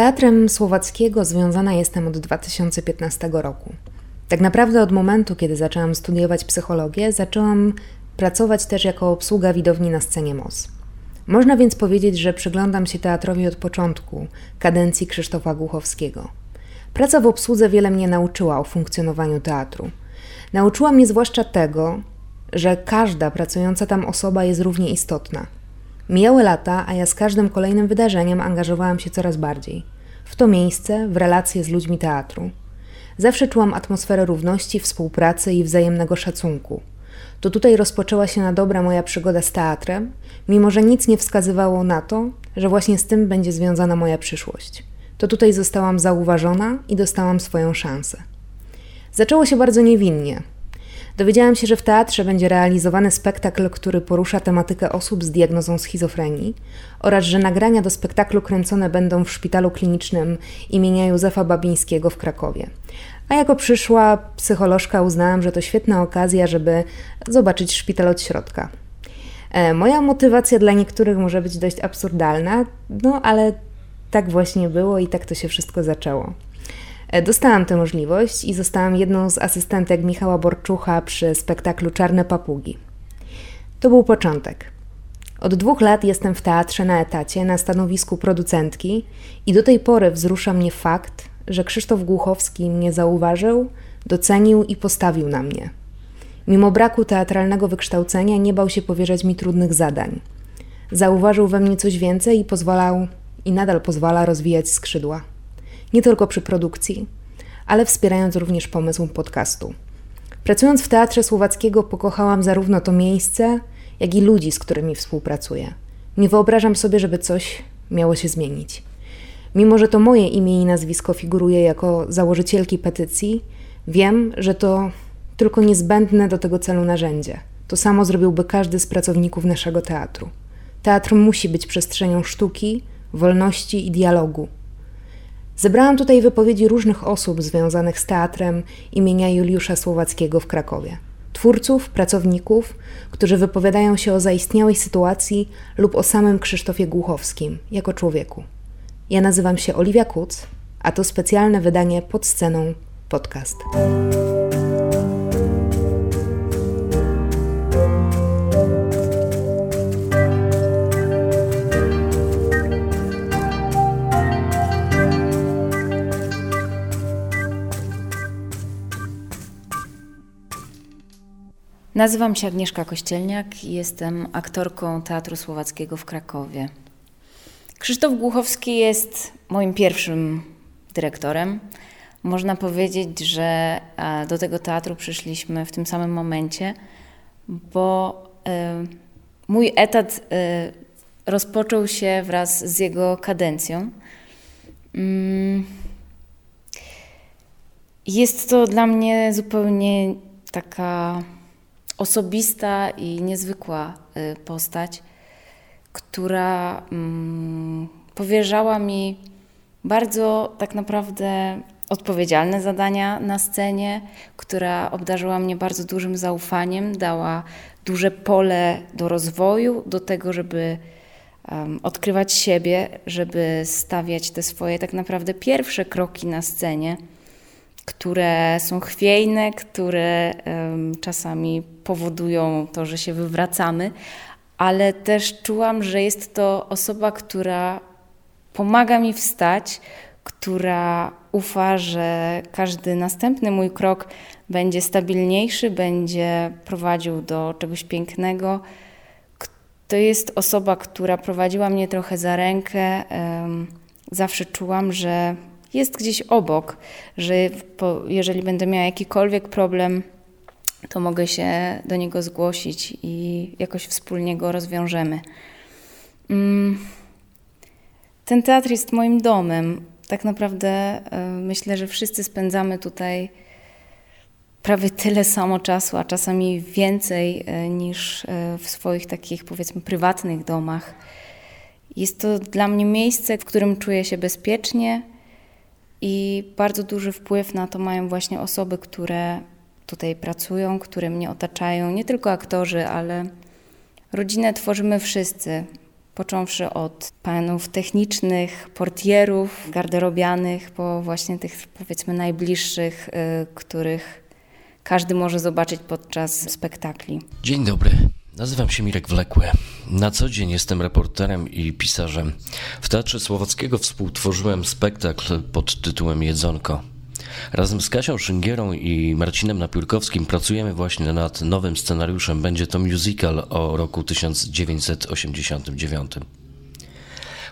teatrem słowackiego związana jestem od 2015 roku. Tak naprawdę od momentu, kiedy zaczęłam studiować psychologię, zaczęłam pracować też jako obsługa widowni na scenie MOS. Można więc powiedzieć, że przyglądam się teatrowi od początku kadencji Krzysztofa Głuchowskiego. Praca w obsłudze wiele mnie nauczyła o funkcjonowaniu teatru. Nauczyła mnie zwłaszcza tego, że każda pracująca tam osoba jest równie istotna. Mijały lata, a ja z każdym kolejnym wydarzeniem angażowałam się coraz bardziej w to miejsce, w relacje z ludźmi teatru. Zawsze czułam atmosferę równości, współpracy i wzajemnego szacunku. To tutaj rozpoczęła się na dobre moja przygoda z teatrem, mimo że nic nie wskazywało na to, że właśnie z tym będzie związana moja przyszłość. To tutaj zostałam zauważona i dostałam swoją szansę. Zaczęło się bardzo niewinnie. Dowiedziałam się, że w teatrze będzie realizowany spektakl, który porusza tematykę osób z diagnozą schizofrenii oraz że nagrania do spektaklu kręcone będą w szpitalu klinicznym imienia Józefa Babińskiego w Krakowie. A jako przyszła psycholożka uznałam, że to świetna okazja, żeby zobaczyć szpital od środka. E, moja motywacja dla niektórych może być dość absurdalna, no ale tak właśnie było i tak to się wszystko zaczęło. E, dostałam tę możliwość i zostałam jedną z asystentek Michała Borczucha przy spektaklu Czarne Papugi. To był początek. Od dwóch lat jestem w teatrze na etacie na stanowisku producentki i do tej pory wzrusza mnie fakt, że Krzysztof Głuchowski mnie zauważył, docenił i postawił na mnie. Mimo braku teatralnego wykształcenia nie bał się powierzać mi trudnych zadań. Zauważył we mnie coś więcej i pozwalał i nadal pozwala rozwijać skrzydła nie tylko przy produkcji, ale wspierając również pomysł podcastu. Pracując w Teatrze Słowackiego pokochałam zarówno to miejsce, jak i ludzi, z którymi współpracuję. Nie wyobrażam sobie, żeby coś miało się zmienić. Mimo, że to moje imię i nazwisko figuruje jako założycielki petycji, wiem, że to tylko niezbędne do tego celu narzędzie. To samo zrobiłby każdy z pracowników naszego teatru. Teatr musi być przestrzenią sztuki, wolności i dialogu, Zebrałam tutaj wypowiedzi różnych osób związanych z teatrem imienia Juliusza Słowackiego w Krakowie. Twórców, pracowników, którzy wypowiadają się o zaistniałej sytuacji lub o samym Krzysztofie Głuchowskim jako człowieku. Ja nazywam się Oliwia Kuc, a to specjalne wydanie pod sceną podcast. Nazywam się Agnieszka Kościelniak i jestem aktorką Teatru Słowackiego w Krakowie. Krzysztof Głuchowski jest moim pierwszym dyrektorem. Można powiedzieć, że do tego teatru przyszliśmy w tym samym momencie, bo y, mój etat y, rozpoczął się wraz z jego kadencją. Mm. Jest to dla mnie zupełnie taka osobista i niezwykła y, postać, która mm, powierzała mi bardzo tak naprawdę odpowiedzialne zadania na scenie, która obdarzyła mnie bardzo dużym zaufaniem, dała duże pole do rozwoju, do tego, żeby odkrywać siebie, żeby stawiać te swoje tak naprawdę pierwsze kroki na scenie które są chwiejne, które czasami powodują to, że się wywracamy, ale też czułam, że jest to osoba, która pomaga mi wstać, która ufa, że każdy następny mój krok będzie stabilniejszy, będzie prowadził do czegoś pięknego. To jest osoba, która prowadziła mnie trochę za rękę. Zawsze czułam, że jest gdzieś obok, że jeżeli będę miała jakikolwiek problem, to mogę się do niego zgłosić i jakoś wspólnie go rozwiążemy. Mm. Ten teatr jest moim domem. Tak naprawdę e, myślę, że wszyscy spędzamy tutaj prawie tyle samo czasu, a czasami więcej e, niż e, w swoich takich powiedzmy prywatnych domach. Jest to dla mnie miejsce, w którym czuję się bezpiecznie, i bardzo duży wpływ na to mają właśnie osoby, które tutaj pracują, które mnie otaczają, nie tylko aktorzy, ale rodzinę tworzymy wszyscy. począwszy od panów technicznych, portierów, garderobianych, po właśnie tych powiedzmy najbliższych, y, których każdy może zobaczyć podczas spektakli. Dzień dobry. Nazywam się Mirek Wlekły. Na co dzień jestem reporterem i pisarzem. W Teatrze Słowackiego współtworzyłem spektakl pod tytułem Jedzonko. Razem z Kasią Szyngierą i Marcinem Napiórkowskim pracujemy właśnie nad nowym scenariuszem. Będzie to musical o roku 1989.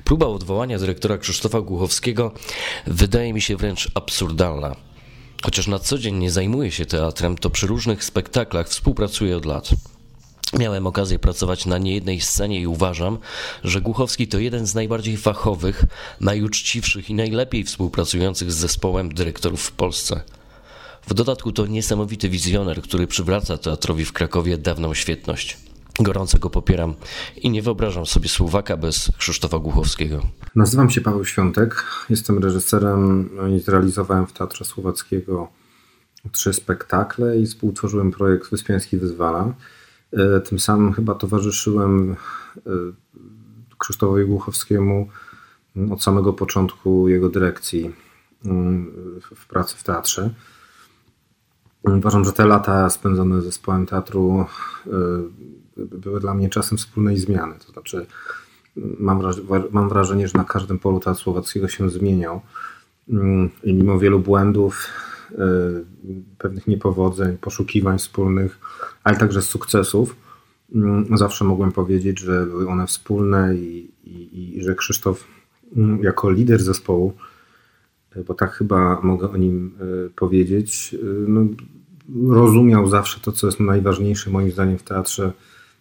Próba odwołania dyrektora Krzysztofa Głuchowskiego wydaje mi się wręcz absurdalna. Chociaż na co dzień nie zajmuję się teatrem, to przy różnych spektaklach współpracuję od lat. Miałem okazję pracować na niejednej scenie i uważam, że Głuchowski to jeden z najbardziej fachowych, najuczciwszych i najlepiej współpracujących z zespołem dyrektorów w Polsce. W dodatku to niesamowity wizjoner, który przywraca teatrowi w Krakowie dawną świetność. Gorąco go popieram i nie wyobrażam sobie Słowaka bez Krzysztofa Głuchowskiego. Nazywam się Paweł Świątek, jestem reżyserem i zrealizowałem w Teatrze Słowackiego trzy spektakle i współtworzyłem projekt Wyspiański Wyzwala. E, tym samym chyba towarzyszyłem e, Krzysztofowi Głuchowskiemu od samego początku jego dyrekcji mm, w pracy w teatrze. Uważam, że te lata spędzone z zespołem teatru e, były dla mnie czasem wspólnej zmiany. To znaczy, mam, mam wrażenie, że na każdym polu teatru słowackiego się zmieniał. Mm, I mimo wielu błędów, pewnych niepowodzeń, poszukiwań wspólnych, ale także sukcesów, mm, zawsze mogłem powiedzieć, że były one wspólne i, i, i że Krzysztof mm, jako lider zespołu, e, bo tak chyba mogę o nim e, powiedzieć, no, rozumiał zawsze to, co jest najważniejsze moim zdaniem w teatrze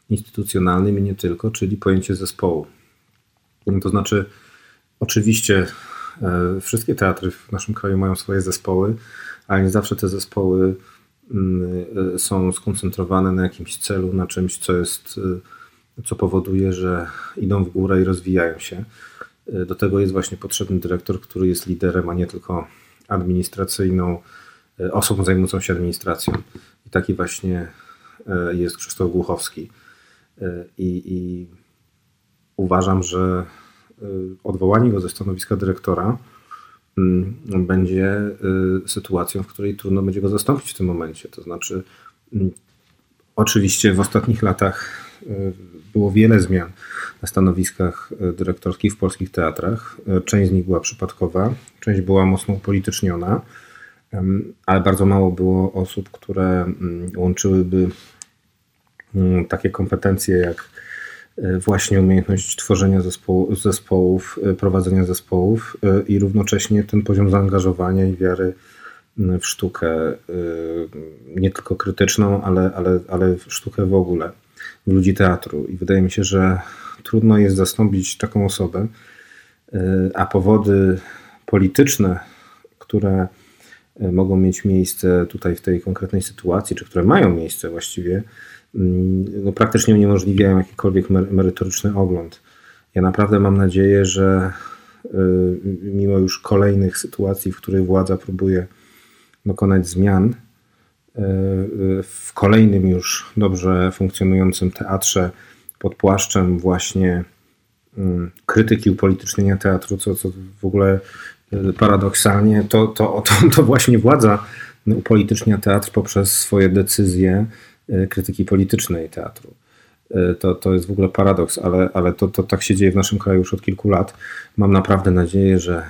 instytucjonalnym i nie tylko, czyli pojęcie zespołu. To znaczy, oczywiście wszystkie teatry w naszym kraju mają swoje zespoły, ale nie zawsze te zespoły mm, y, są skoncentrowane na jakimś celu, na czymś, co jest, y, co powoduje, że idą w górę i rozwijają się. Y, do tego jest właśnie potrzebny dyrektor, który jest liderem, a nie tylko administracyjną osobą zajmującą się administracją. I taki właśnie jest Krzysztof Głuchowski. I, i uważam, że odwołanie go ze stanowiska dyrektora będzie y, sytuacją, w której trudno będzie go zastąpić w tym momencie. To znaczy, mm, oczywiście w ostatnich latach y, było wiele zmian na stanowiskach y, dyrektorskich w polskich teatrach. Część z nich była przypadkowa, część była mocno upolityczniona, ale bardzo mało było osób, które mm, łączyłyby takie kompetencje jak właśnie umiejętność tworzenia zespołu, zespołów, e, prowadzenia zespołów e, i równocześnie ten poziom zaangażowania i wiary w sztukę, nie tylko krytyczną, ale, ale, ale w sztukę w ogóle, w ludzi teatru. I wydaje mi się, że trudno jest zastąpić taką osobę, a powody polityczne, które mogą mieć miejsce tutaj w tej konkretnej sytuacji, czy które mają miejsce właściwie, no, praktycznie uniemożliwiają jakikolwiek merytoryczny ogląd. Ja naprawdę mam nadzieję, że y, mimo już kolejnych sytuacji, w których władza próbuje dokonać zmian, y, y, w kolejnym już dobrze funkcjonującym teatrze pod płaszczem właśnie mm, krytyki upolitycznienia teatru, co, co w ogóle paradoksalnie, to, to, to, to właśnie władza upolitycznia teatr poprzez swoje decyzje krytyki politycznej teatru. E, to, to jest w ogóle paradoks, ale, ale to, to tak się dzieje w naszym kraju już od kilku lat. Mam naprawdę nadzieję, że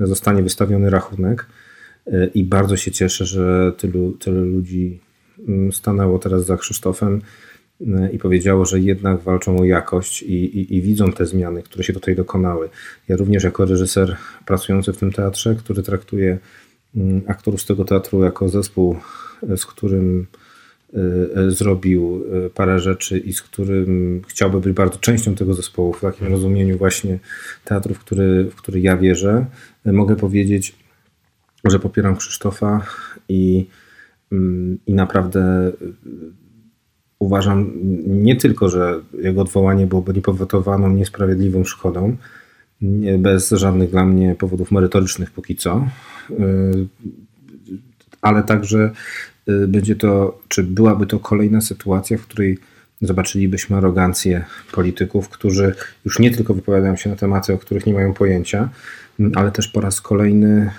zostanie wystawiony rachunek e, i bardzo się cieszę, że tylu, tylu ludzi mm, stanęło teraz za Krzysztofem i powiedziało, że jednak walczą o jakość i, i, i, widzą te zmiany, które się tutaj dokonały. Ja również jako reżyser pracujący w tym teatrze, który traktuje mm, aktorów z tego teatru jako zespół, z którym zrobił y, parę rzeczy i z którym chciałby być bardzo częścią tego zespołu, w takim rozumieniu właśnie teatru, w który, w który ja wierzę, mogę powiedzieć, że popieram Krzysztofa i, mm, i naprawdę uważam nie tylko, że jego odwołanie byłoby niepowotowaną, niesprawiedliwą szkodą, bez żadnych dla mnie powodów merytorycznych póki co, ale także będzie to, czy byłaby to kolejna sytuacja, w której zobaczylibyśmy arogancję polityków, którzy już nie tylko wypowiadają się na tematy, o których nie mają pojęcia, ale też po raz kolejny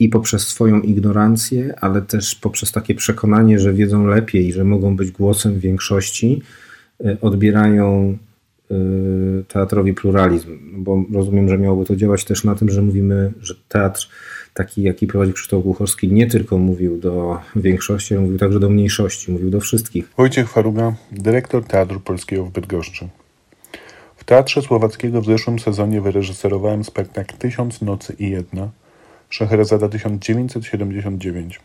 i poprzez swoją ignorancję, ale też poprzez takie przekonanie, że wiedzą lepiej, że mogą być głosem większości, y, odbierają y, teatrowi pluralizm. Bo rozumiem, że miałoby to działać też na tym, że mówimy, że teatr taki, jaki prowadził Krzysztof Głuchowski, nie tylko mówił do większości, ale mówił także do mniejszości, mówił do wszystkich. Wojciech Faruga, dyrektor Teatru Polskiego w Bydgoszczy. W Teatrze Słowackiego w zeszłym sezonie wyreżyserowałem spektakl Tysiąc Nocy i Jedna – Szeherazada 1979.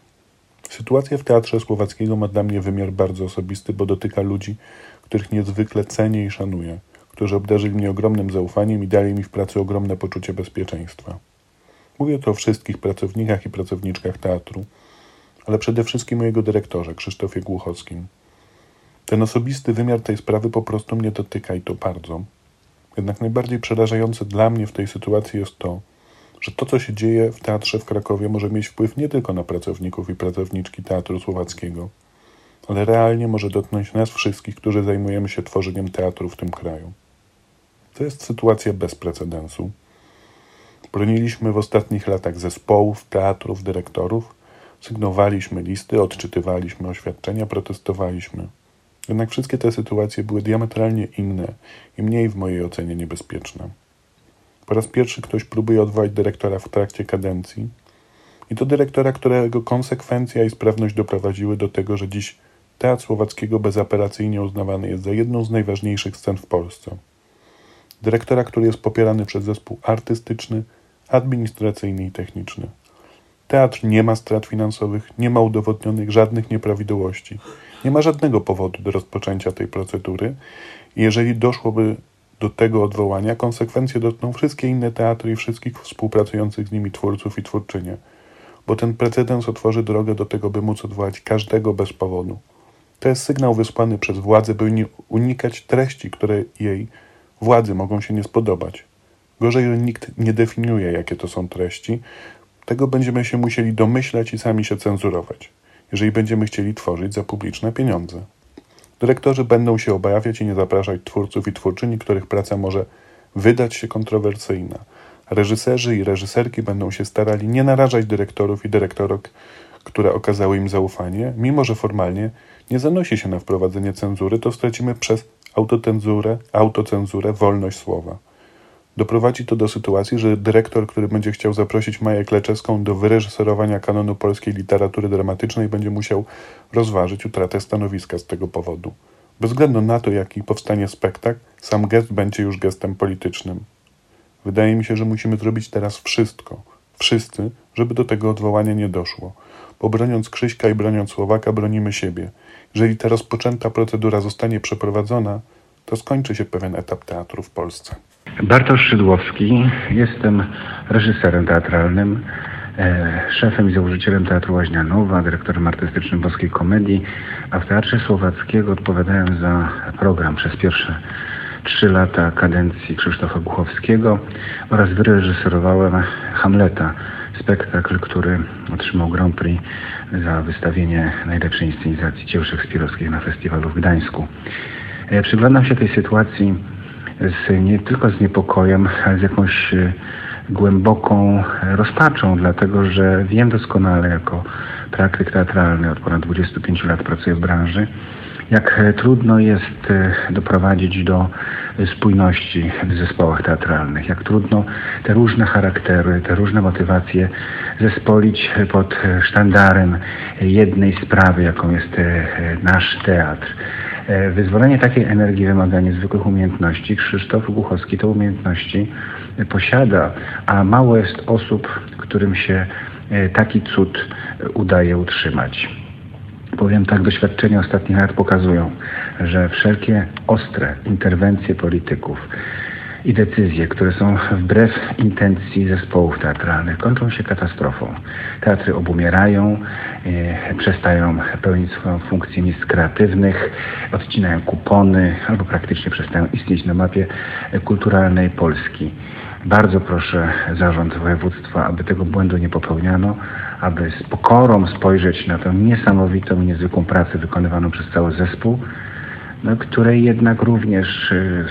Sytuacja w Teatrze Słowackiego ma dla mnie wymiar bardzo osobisty, bo dotyka ludzi, których niezwykle cenię i szanuję, którzy obdarzyli mnie ogromnym zaufaniem i dali mi w pracy ogromne poczucie bezpieczeństwa. Mówię to o wszystkich pracownikach i pracowniczkach teatru, ale przede wszystkim o jego dyrektorze, Krzysztofie Głuchowskim. Ten osobisty wymiar tej sprawy po prostu mnie dotyka i to bardzo. Jednak najbardziej przerażające dla mnie w tej sytuacji jest to, że to, co się dzieje w teatrze w Krakowie, może mieć wpływ nie tylko na pracowników i pracowniczki Teatru Słowackiego, ale realnie może dotknąć nas wszystkich, którzy zajmujemy się tworzeniem teatru w tym kraju. To jest sytuacja bez precedensu. Broniliśmy w ostatnich latach zespołów, teatrów, dyrektorów, sygnowaliśmy listy, odczytywaliśmy oświadczenia, protestowaliśmy. Jednak wszystkie te sytuacje były diametralnie inne i mniej w mojej ocenie niebezpieczne. Po raz pierwszy ktoś próbuje odwołać dyrektora w trakcie kadencji. I to dyrektora, którego konsekwencja i sprawność doprowadziły do tego, że dziś Teatr Słowackiego bezapelacyjnie uznawany jest za jedną z najważniejszych scen w Polsce. Dyrektora, który jest popierany przez zespół artystyczny, administracyjny i techniczny. Teatr nie ma strat finansowych, nie ma udowodnionych żadnych nieprawidłowości. Nie ma żadnego powodu do rozpoczęcia tej procedury. Jeżeli doszłoby do tego odwołania konsekwencje dotkną wszystkie inne teatry i wszystkich współpracujących z nimi twórców i twórczynie, bo ten precedens otworzy drogę do tego, by móc odwołać każdego bez powodu. To jest sygnał wysłany przez władzę, by unikać treści, które jej władzy mogą się nie spodobać. Gorzej, że nikt nie definiuje, jakie to są treści, tego będziemy się musieli domyślać i sami się cenzurować, jeżeli będziemy chcieli tworzyć za publiczne pieniądze. Dyrektorzy będą się obawiać i nie zapraszać twórców i twórczyni, których praca może wydać się kontrowersyjna. Reżyserzy i reżyserki będą się starali nie narażać dyrektorów i dyrektorok, które okazały im zaufanie, mimo że formalnie nie zanosi się na wprowadzenie cenzury, to stracimy przez autocenzurę, autocenzurę wolność słowa. Doprowadzi to do sytuacji, że dyrektor, który będzie chciał zaprosić Maję Kleczewską do wyreżyserowania kanonu polskiej literatury dramatycznej, będzie musiał rozważyć utratę stanowiska z tego powodu. Bez względu na to, jaki powstanie spektakl, sam gest będzie już gestem politycznym. Wydaje mi się, że musimy zrobić teraz wszystko, wszyscy, żeby do tego odwołania nie doszło. Bo broniąc Krzyśka i broniąc Słowaka, bronimy siebie. Jeżeli ta rozpoczęta procedura zostanie przeprowadzona, to skończy się pewien etap teatru w Polsce. Bartosz Szydłowski, jestem reżyserem teatralnym, e, szefem i założycielem Teatru Łaźnianowa, dyrektorem artystycznym Boskiej Komedii, a w Teatrze Słowackiego odpowiadałem za program przez pierwsze trzy lata kadencji Krzysztofa Głuchowskiego oraz wyreżyserowałem Hamleta, spektakl, który otrzymał Grand Prix za wystawienie najlepszej inscenizacji dzieł szekspirowskich na festiwalu w Gdańsku. E, przyglądam się tej sytuacji z, nie tylko z niepokojem, ale z jakąś e, głęboką rozpaczą, dlatego że wiem doskonale jako praktyk teatralny, od ponad 25 lat pracuję w branży, jak e, trudno jest doprowadzić do spójności w zespołach teatralnych, jak trudno te różne charaktery, te różne motywacje zespolić pod sztandarem jednej sprawy, jaką jest nasz teatr. E, wyzwolenie takiej energii wymaga niezwykłych umiejętności. Krzysztof Głuchowski te umiejętności posiada, a mało jest osób, którym się e, taki cud udaje utrzymać. Powiem tak, doświadczenia ostatnich lat pokazują, że wszelkie ostre interwencje polityków, i decyzje, które są wbrew intencji zespołów teatralnych, kończą się katastrofą. Teatry obumierają, e, przestają pełnić swoją funkcję miejsc kreatywnych, odcinają kupony albo praktycznie przestają istnieć na mapie kulturalnej Polski. Bardzo proszę zarząd województwa, aby tego błędu nie popełniano, aby z pokorą spojrzeć na tę niesamowitą, niezwykłą pracę wykonywaną przez cały zespół, no, której jednak również y,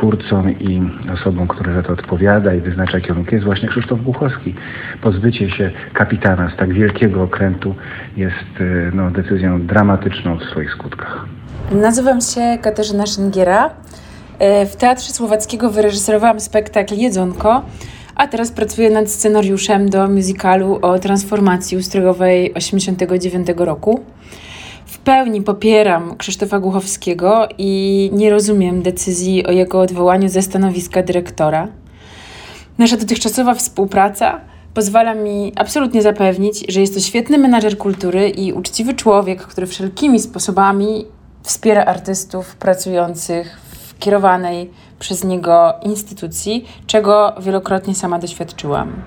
współtwórcą i osobą, która za to odpowiada i wyznacza kierunki jest właśnie Krzysztof Głuchowski. Pozbycie się kapitana z tak wielkiego okrętu jest y, no, decyzją dramatyczną w swoich skutkach. Nazywam się Katarzyna Szyngiera. E, w Teatrze Słowackiego wyreżyserowałam spektakl Jedzonko, a teraz pracuję nad scenariuszem do musicalu o transformacji ustrojowej 1989 roku. W pełni popieram Krzysztofa Głuchowskiego i nie rozumiem decyzji o jego odwołaniu ze stanowiska dyrektora. Nasza dotychczasowa współpraca pozwala mi absolutnie zapewnić, że jest to świetny menadżer kultury i uczciwy człowiek, który wszelkimi sposobami wspiera artystów pracujących w kierowanej przez niego instytucji, czego wielokrotnie sama doświadczyłam.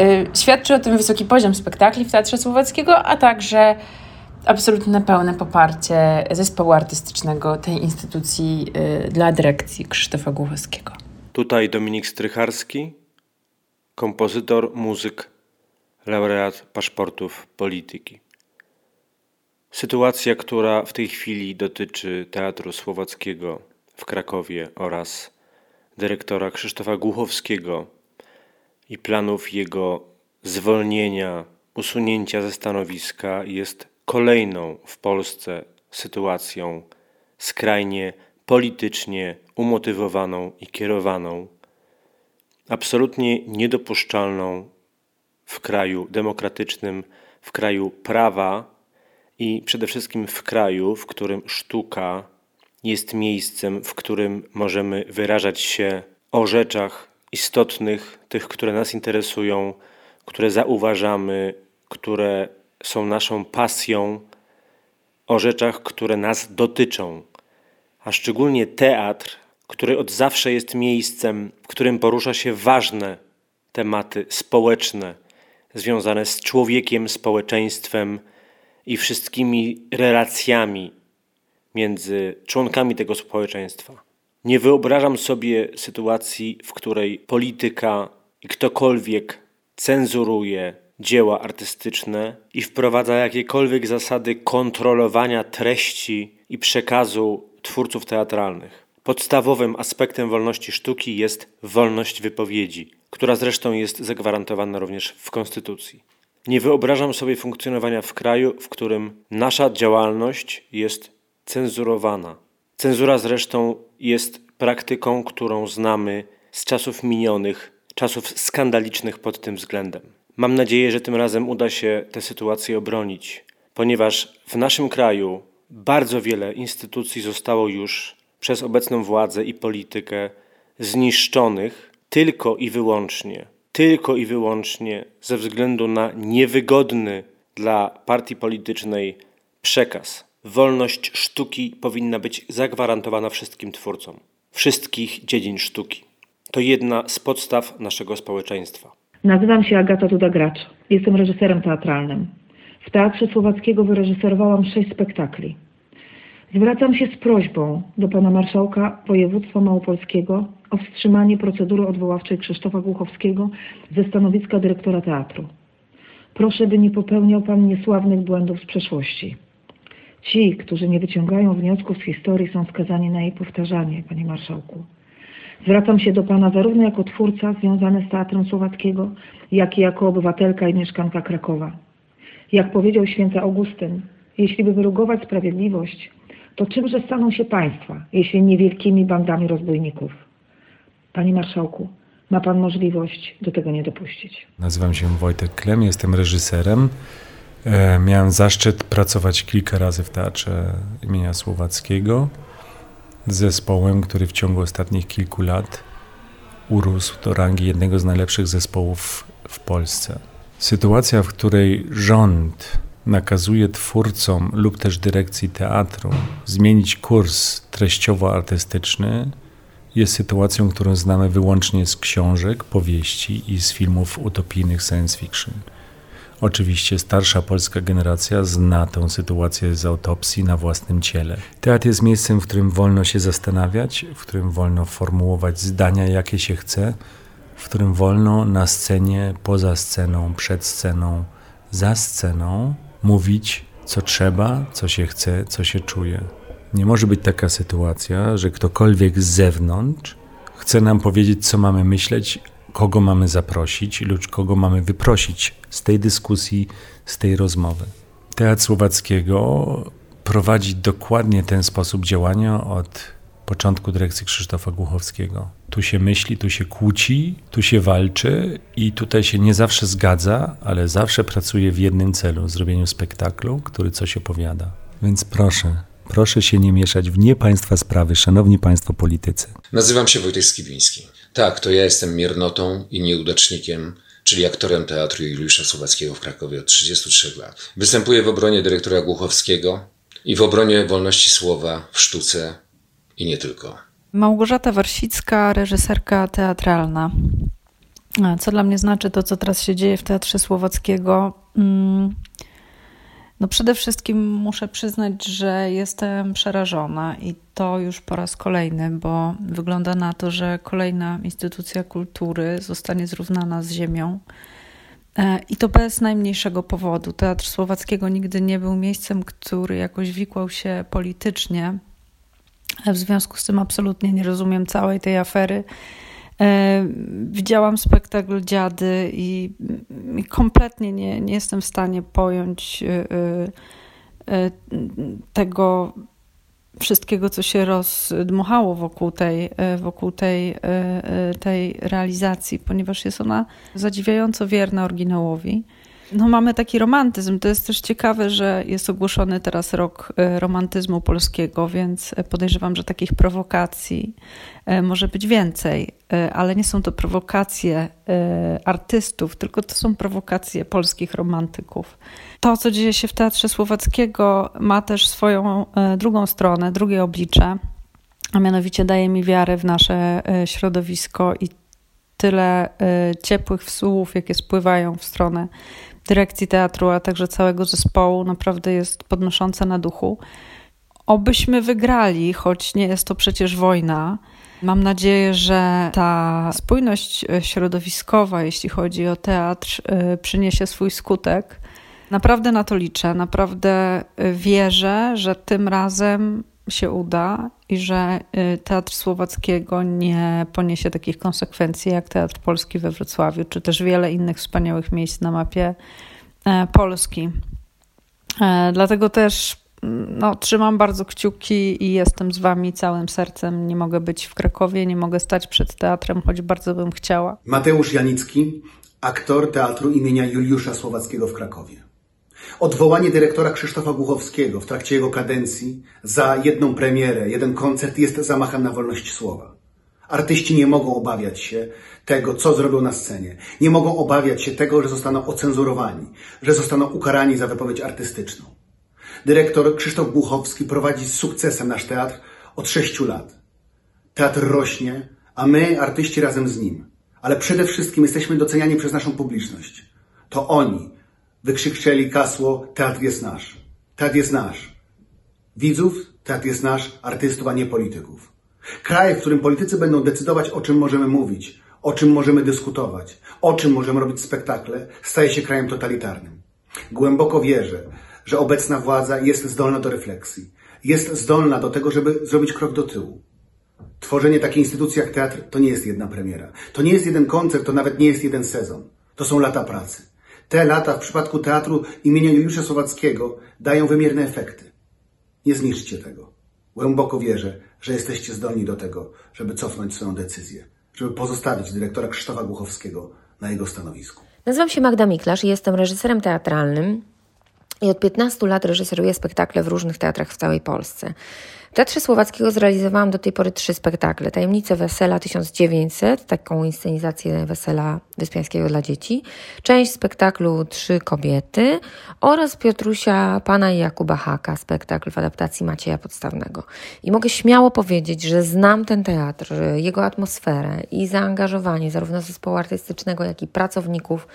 Y, świadczy o tym wysoki poziom spektakli w Teatrze Słowackiego, a także absolutne pełne poparcie zespołu artystycznego tej instytucji y, dla dyrekcji Krzysztofa Głuchowskiego. Tutaj Dominik Strycharski, kompozytor, muzyk, laureat paszportów polityki. Sytuacja, która w tej chwili dotyczy Teatru Słowackiego w Krakowie oraz dyrektora Krzysztofa Głuchowskiego i planów jego zwolnienia, usunięcia ze stanowiska jest kolejną w Polsce sytuacją skrajnie politycznie umotywowaną i kierowaną, absolutnie niedopuszczalną w kraju demokratycznym, w kraju prawa i przede wszystkim w kraju, w którym sztuka jest miejscem, w którym możemy wyrażać się o rzeczach istotnych, tych, które nas interesują, które zauważamy, które są naszą pasją, o rzeczach, które nas dotyczą. A szczególnie teatr, który od zawsze jest miejscem, w którym porusza się ważne tematy społeczne, związane z człowiekiem, społeczeństwem, i wszystkimi relacjami między członkami tego społeczeństwa. Nie wyobrażam sobie sytuacji, w której polityka i ktokolwiek cenzuruje dzieła artystyczne i wprowadza jakiekolwiek zasady kontrolowania treści i przekazu twórców teatralnych. Podstawowym aspektem wolności sztuki jest wolność wypowiedzi, która zresztą jest zagwarantowana również w Konstytucji. Nie wyobrażam sobie funkcjonowania w kraju, w którym nasza działalność jest cenzurowana. Cenzura zresztą jest praktyką, którą znamy z czasów minionych, czasów skandalicznych pod tym względem. Mam nadzieję, że tym razem uda się tę sytuację obronić, ponieważ w naszym kraju bardzo wiele instytucji zostało już przez obecną władzę i politykę zniszczonych tylko i wyłącznie tylko i wyłącznie ze względu na niewygodny dla partii politycznej przekaz. Wolność sztuki powinna być zagwarantowana wszystkim twórcom, wszystkich dziedzin sztuki. To jedna z podstaw naszego społeczeństwa. Nazywam się Agata Duda-Gracz. Jestem reżyserem teatralnym. W Teatrze Słowackiego wyreżyserowałam sześć spektakli. Zwracam się z prośbą do pana marszałka województwa małopolskiego o wstrzymanie procedury odwoławczej Krzysztofa Głuchowskiego ze stanowiska dyrektora teatru. Proszę, by nie popełniał pan niesławnych błędów z przeszłości. Ci, którzy nie wyciągają wniosków z historii, są skazani na jej powtarzanie, panie marszałku. Zwracam się do pana zarówno jako twórca związany z Teatrem Słowackiego, jak i jako obywatelka i mieszkanka Krakowa. Jak powiedział święty Augustyn, jeśli by wyrugować sprawiedliwość, to czymże staną się państwa, jeśli niewielkimi bandami rozbójników? Panie Marszałku, ma Pan możliwość do tego nie dopuścić. Nazywam się Wojtek Klem, jestem reżyserem. E, miałem zaszczyt pracować kilka razy w Teatrze imienia Słowackiego zespołem, który w ciągu ostatnich kilku lat urósł do rangi jednego z najlepszych zespołów w Polsce. Sytuacja, w której rząd nakazuje twórcom lub też dyrekcji teatru zmienić kurs treściowo-artystyczny, jest sytuacją, którą znamy wyłącznie z książek, powieści i z filmów utopijnych science fiction. Oczywiście starsza polska generacja zna tę sytuację z autopsji na własnym ciele. Teatr jest miejscem, w którym wolno się zastanawiać, w którym wolno formułować zdania, jakie się chce, w którym wolno na scenie, poza sceną, przed sceną, za sceną mówić, co trzeba, co się chce, co się czuje. Nie może być taka sytuacja, że ktokolwiek z zewnątrz chce nam powiedzieć, co mamy myśleć, kogo mamy zaprosić lub kogo mamy wyprosić z tej dyskusji, z tej rozmowy. Teatr Słowackiego prowadzi dokładnie ten sposób działania od początku dyrekcji Krzysztofa Głuchowskiego. Tu się myśli, tu się kłóci, tu się walczy i tutaj się nie zawsze zgadza, ale zawsze pracuje w jednym celu zrobieniu spektaklu, który coś opowiada. Więc proszę, proszę się nie mieszać w nie państwa sprawy, szanowni państwo politycy. Nazywam się Wojtek Skibiński. Tak, to ja jestem miernotą i nieudacznikiem czyli aktorem Teatru Juliusza Słowackiego w Krakowie od 33 lat. Występuję w obronie dyrektora Głuchowskiego i w obronie wolności słowa w sztuce i nie tylko. Małgorzata Warsicka, reżyserka teatralna. Co dla mnie znaczy to, co teraz się dzieje w Teatrze Słowackiego? No przede wszystkim muszę przyznać, że jestem przerażona i to już po raz kolejny, bo wygląda na to, że kolejna instytucja kultury zostanie zrównana z ziemią. E, I to bez najmniejszego powodu. Teatr Słowackiego nigdy nie był miejscem, który jakoś wikłał się politycznie. W związku z tym absolutnie nie rozumiem całej tej afery. E, widziałam spektakl Dziady i, kompletnie nie, nie jestem w stanie pojąć e, e, tego wszystkiego, co się rozdmuchało wokół tej, wokół tej, tej realizacji, ponieważ jest ona zadziwiająco wierna oryginałowi no mamy taki romantyzm. To jest też ciekawe, że jest ogłoszony teraz rok e, romantyzmu polskiego, więc e, podejrzewam, że takich prowokacji e, może być więcej, ale nie są to prowokacje artystów, tylko to są prowokacje polskich romantyków. To, co dzieje się w Teatrze Słowackiego, ma też swoją drugą stronę, drugie oblicze, a mianowicie daje mi wiarę w nasze środowisko i tyle ciepłych słów, jakie spływają w stronę dyrekcji teatru, a także całego zespołu naprawdę jest podnoszące na duchu. Obyśmy wygrali, choć nie jest to przecież wojna. Mam nadzieję, że ta spójność e, środowiskowa, jeśli chodzi o teatr, e, przyniesie swój skutek. Naprawdę na to liczę, naprawdę e, wierzę, że tym razem się uda i że y, Teatr Słowackiego nie poniesie takich konsekwencji jak Teatr Polski we Wrocławiu, czy też wiele innych wspaniałych miejsc na mapie e, Polski. E, dlatego też mm, no, trzymam bardzo kciuki i jestem z Wami całym sercem. Nie mogę być w Krakowie, nie mogę stać przed teatrem, choć bardzo bym chciała. Mateusz Janicki, aktor Teatru imienia Juliusza Słowackiego w Krakowie. Odwołanie dyrektora Krzysztofa Głuchowskiego w trakcie jego kadencji za jedną premierę, jeden koncert jest zamachem na wolność słowa. Artyści nie mogą obawiać się tego, co zrobią na scenie. Nie mogą obawiać się tego, że zostaną ocenzurowani, że zostaną ukarani za wypowiedź artystyczną. Dyrektor Krzysztof Głuchowski prowadzi z sukcesem nasz teatr od sześciu lat. Teatr rośnie, a my, artyści, razem z nim. Ale przede wszystkim jesteśmy doceniani przez naszą publiczność. To oni, wykrzyczeli kasło Teatr jest nasz. Teatr jest nasz. Widzów, teatr jest nasz, artystów, a nie polityków. Kraj, w którym politycy będą decydować, o czym możemy mówić, o czym możemy dyskutować, o czym możemy robić spektakle, staje się krajem totalitarnym. Głęboko wierzę, że obecna władza jest zdolna do refleksji. Jest zdolna do tego, żeby zrobić krok do tyłu. Tworzenie takiej instytucji jak teatr to nie jest jedna premiera. To nie jest jeden koncert, to nawet nie jest jeden sezon. To są lata pracy. Te lata w przypadku teatru imienia Juliusza Słowackiego dają wymierne efekty. Nie zniszczcie tego. Głęboko wierzę, że jesteście zdolni do tego, żeby cofnąć swoją decyzję, żeby pozostawić dyrektora Krzysztofa Głuchowskiego na jego stanowisku. Nazywam się Magda Miklasz i jestem reżyserem teatralnym i od 15 lat reżyseruję spektakle w różnych teatrach w całej Polsce. W Teatrze Słowackiego zrealizowałam do tej pory trzy spektakle. Tajemnice Wesela 1900, taką inscenizację Wesela Wyspiańskiego dla dzieci, część spektaklu Trzy kobiety oraz Piotrusia Pana i Jakuba Haka, spektakl w adaptacji Macieja Podstawnego. I mogę śmiało powiedzieć, że znam ten teatr, jego atmosferę i zaangażowanie zarówno zespołu artystycznego, jak i pracowników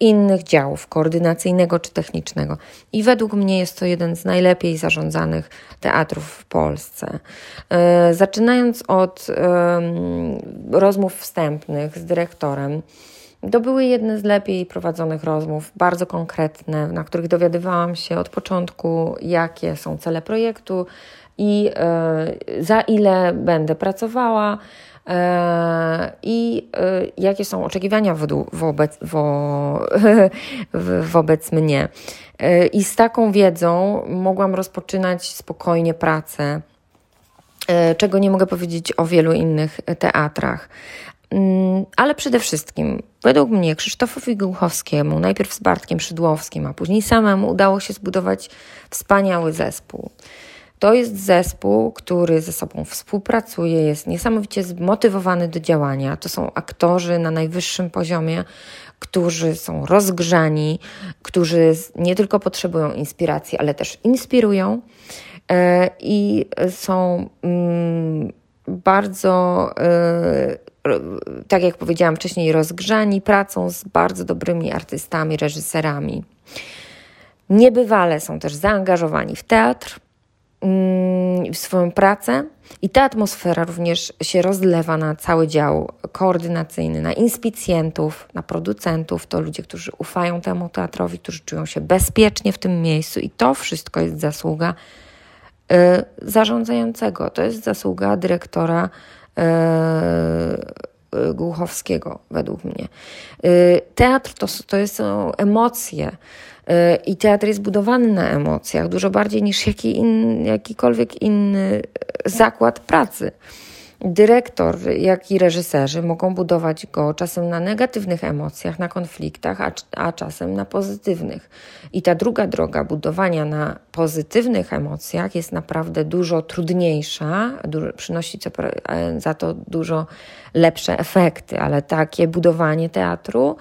innych działów, koordynacyjnego czy technicznego. I według mnie jest to jeden z najlepiej zarządzanych teatrów w Polsce. E, zaczynając od rozmów wstępnych z dyrektorem, to były jedne z lepiej prowadzonych rozmów, bardzo konkretne, na których dowiadywałam się od początku, jakie są cele projektu i e, za ile będę pracowała i e, jakie są oczekiwania wobec, wo, wobec mnie. I z taką wiedzą mogłam rozpoczynać spokojnie pracę, czego nie mogę powiedzieć o wielu innych teatrach. Mm, ale przede wszystkim, według mnie, Krzysztofowi Głuchowskiemu, najpierw z Bartkiem Szydłowskim, a później samemu udało się zbudować wspaniały zespół. To jest zespół, który ze sobą współpracuje, jest niesamowicie zmotywowany do działania. To są aktorzy na najwyższym poziomie, którzy są rozgrzani, którzy nie tylko potrzebują inspiracji, ale też inspirują e, i są mm, bardzo e, tak jak powiedziałam wcześniej, rozgrzani pracą z bardzo dobrymi artystami, reżyserami. Niebywale są też zaangażowani w teatr, w swoją pracę i ta atmosfera również się rozlewa na cały dział koordynacyjny, na inspicjentów, na producentów. To ludzie, którzy ufają temu teatrowi, którzy czują się bezpiecznie w tym miejscu i to wszystko jest zasługa y, zarządzającego, to jest zasługa dyrektora E, e, Głuchowskiego, według mnie. E, teatr to, to są emocje i teatr jest budowany na emocjach dużo bardziej niż jaki in, jakikolwiek inny zakład pracy. Dyrektor, jak i reżyserzy mogą budować go czasem na negatywnych emocjach, na konfliktach, a, a czasem na pozytywnych. I ta druga droga budowania na pozytywnych emocjach jest naprawdę dużo trudniejsza, dużo, przynosi co, e, za to dużo lepsze efekty, ale takie budowanie teatru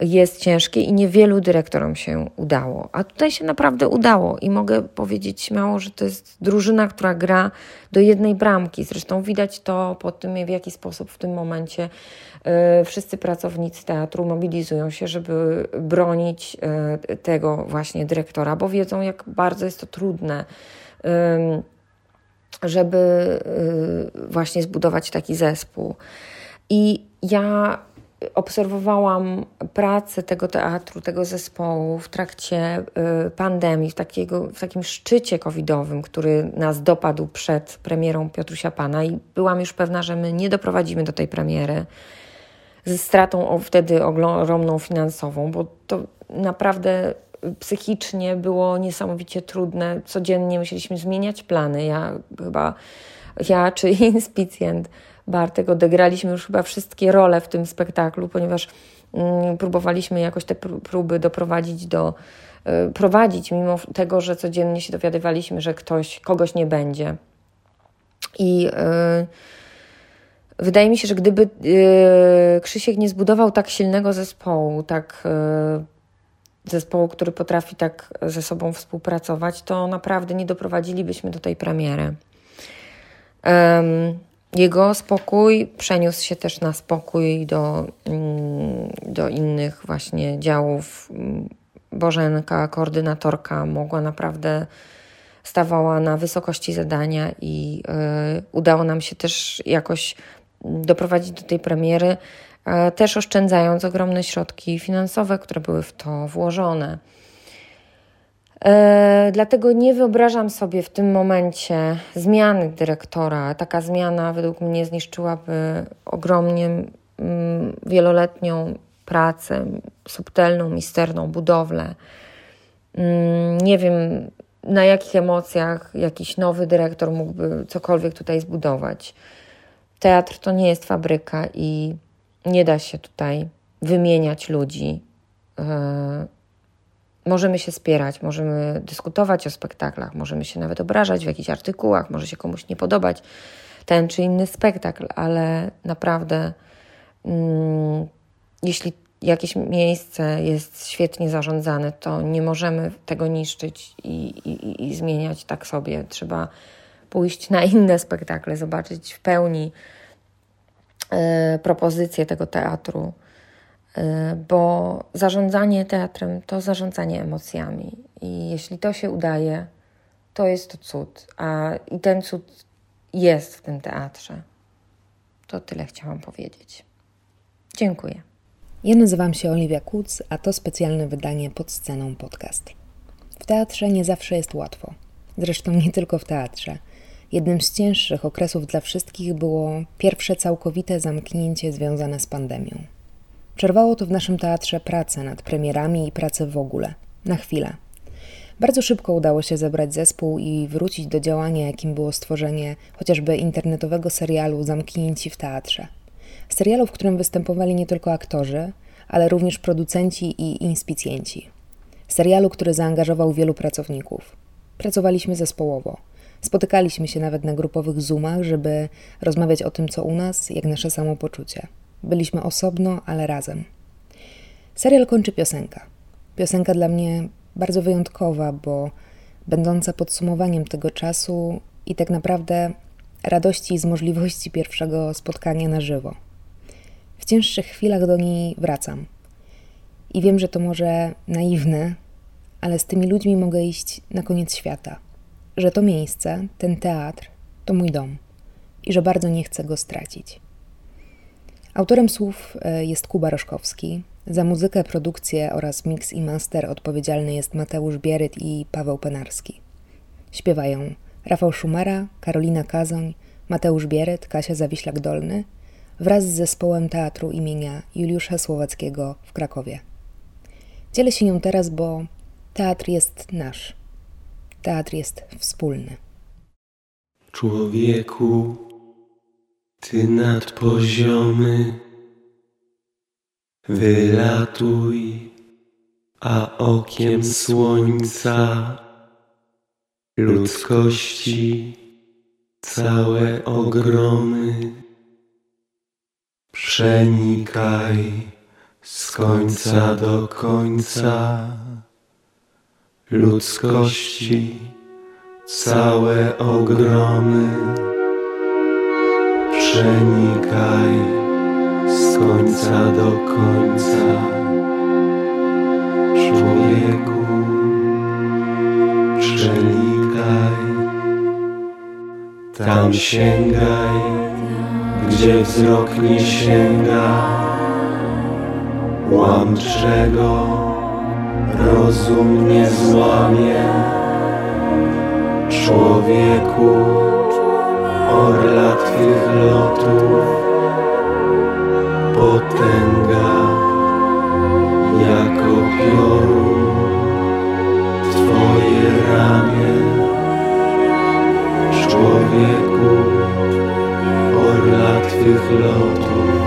jest ciężkie i niewielu dyrektorom się udało. A tutaj się naprawdę udało i mogę powiedzieć śmiało, że to jest drużyna, która gra do jednej bramki. Zresztą widać to po tym, w jaki sposób w tym momencie y, wszyscy pracownicy teatru mobilizują się, żeby bronić y, tego właśnie dyrektora, bo wiedzą, jak bardzo jest to trudne. Y, żeby właśnie zbudować taki zespół. I ja obserwowałam pracę tego teatru, tego zespołu w trakcie y, pandemii, w, takiego, w takim szczycie covidowym, który nas dopadł przed premierą Piotrusia Pana i byłam już pewna, że my nie doprowadzimy do tej premiery ze stratą wtedy ogromną finansową, bo to naprawdę psychicznie było niesamowicie trudne. Codziennie musieliśmy zmieniać plany. Ja chyba, ja czy inspicjent Bartek odegraliśmy już chyba wszystkie role w tym spektaklu, ponieważ mm, próbowaliśmy jakoś te próby doprowadzić do y, prowadzić, mimo tego, że codziennie się dowiadywaliśmy, że ktoś, kogoś nie będzie. I y, wydaje mi się, że gdyby y, Krzysiek nie zbudował tak silnego zespołu, tak zespołu, który potrafi tak ze sobą współpracować, to naprawdę nie doprowadzilibyśmy do tej premiery. Jego spokój przeniósł się też na spokój do, mm, do innych właśnie działów. Bożenka, koordynatorka, mogła naprawdę stawała na wysokości zadania i y, udało nam się też jakoś doprowadzić do tej premiery, y, też oszczędzając ogromne środki finansowe, które były w to włożone. E, dlatego nie wyobrażam sobie w tym momencie zmiany dyrektora. Taka zmiana według mnie zniszczyłaby ogromnie mm, wieloletnią pracę, subtelną, misterną budowlę. Mm, nie wiem, na jakich emocjach jakiś nowy dyrektor mógłby cokolwiek tutaj zbudować. Teatr to nie jest fabryka i nie da się tutaj wymieniać ludzi. Możemy się spierać, możemy dyskutować o spektaklach, możemy się nawet obrażać w jakichś artykułach, może się komuś nie podobać ten czy inny spektakl, ale naprawdę, mm, jeśli jakieś miejsce jest świetnie zarządzane, to nie możemy tego niszczyć i, i, i zmieniać tak sobie. Trzeba pójść na inne spektakle, zobaczyć w pełni e, propozycję tego teatru bo zarządzanie teatrem to zarządzanie emocjami. I jeśli to się udaje, to jest to cud. A i ten cud jest w tym teatrze. To tyle chciałam powiedzieć. Dziękuję. Ja nazywam się Oliwia Kuc, a to specjalne wydanie pod sceną podcast. W teatrze nie zawsze jest łatwo. Zresztą nie tylko w teatrze. Jednym z cięższych okresów dla wszystkich było pierwsze całkowite zamknięcie związane z pandemią. Przerwało to w naszym teatrze pracę nad premierami i pracę w ogóle. Na chwilę. Bardzo szybko udało się zebrać zespół i wrócić do działania, jakim było stworzenie chociażby internetowego serialu Zamknięci w teatrze. Serialu, w którym występowali nie tylko aktorzy, ale również producenci i inspicjenci. Serialu, który zaangażował wielu pracowników. Pracowaliśmy zespołowo. Spotykaliśmy się nawet na grupowych zoomach, żeby rozmawiać o tym, co u nas, jak nasze samopoczucie. Byliśmy osobno, ale razem. Serial kończy piosenka. Piosenka dla mnie bardzo wyjątkowa, bo będąca podsumowaniem tego czasu i tak naprawdę radości z możliwości pierwszego spotkania na żywo. W cięższych chwilach do niej wracam. I wiem, że to może naiwne, ale z tymi ludźmi mogę iść na koniec świata. Że to miejsce, ten teatr, to mój dom i że bardzo nie chcę go stracić. Autorem słów e, jest Kuba Roszkowski. Za muzykę, produkcję oraz mix i master odpowiedzialny jest Mateusz Bieryt i Paweł Penarski. Śpiewają Rafał Szumara, Karolina Kazoń, Mateusz Bieryt, Kasia Zawiślak-Dolny wraz z zespołem teatru imienia Juliusza Słowackiego w Krakowie. Dzielę się nią teraz, bo teatr jest nasz. Teatr jest wspólny. Człowieku, ty nadpoziomy, wylatuj, a okiem słońca ludzkości całe ogromy. Przenikaj z końca do końca ludzkości całe ogromy przenikaj z końca do końca człowieku przenikaj. Tam sięgaj gdzie wzrok nie sięga. Łamczego rozum nie złamie. Człowieku orla twych lotów potęga jako piorun Twoje ramię. Człowieku orla twych lotów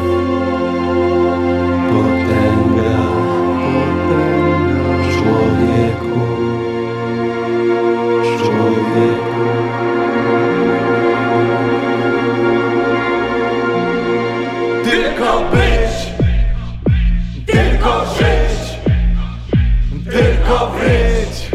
tylko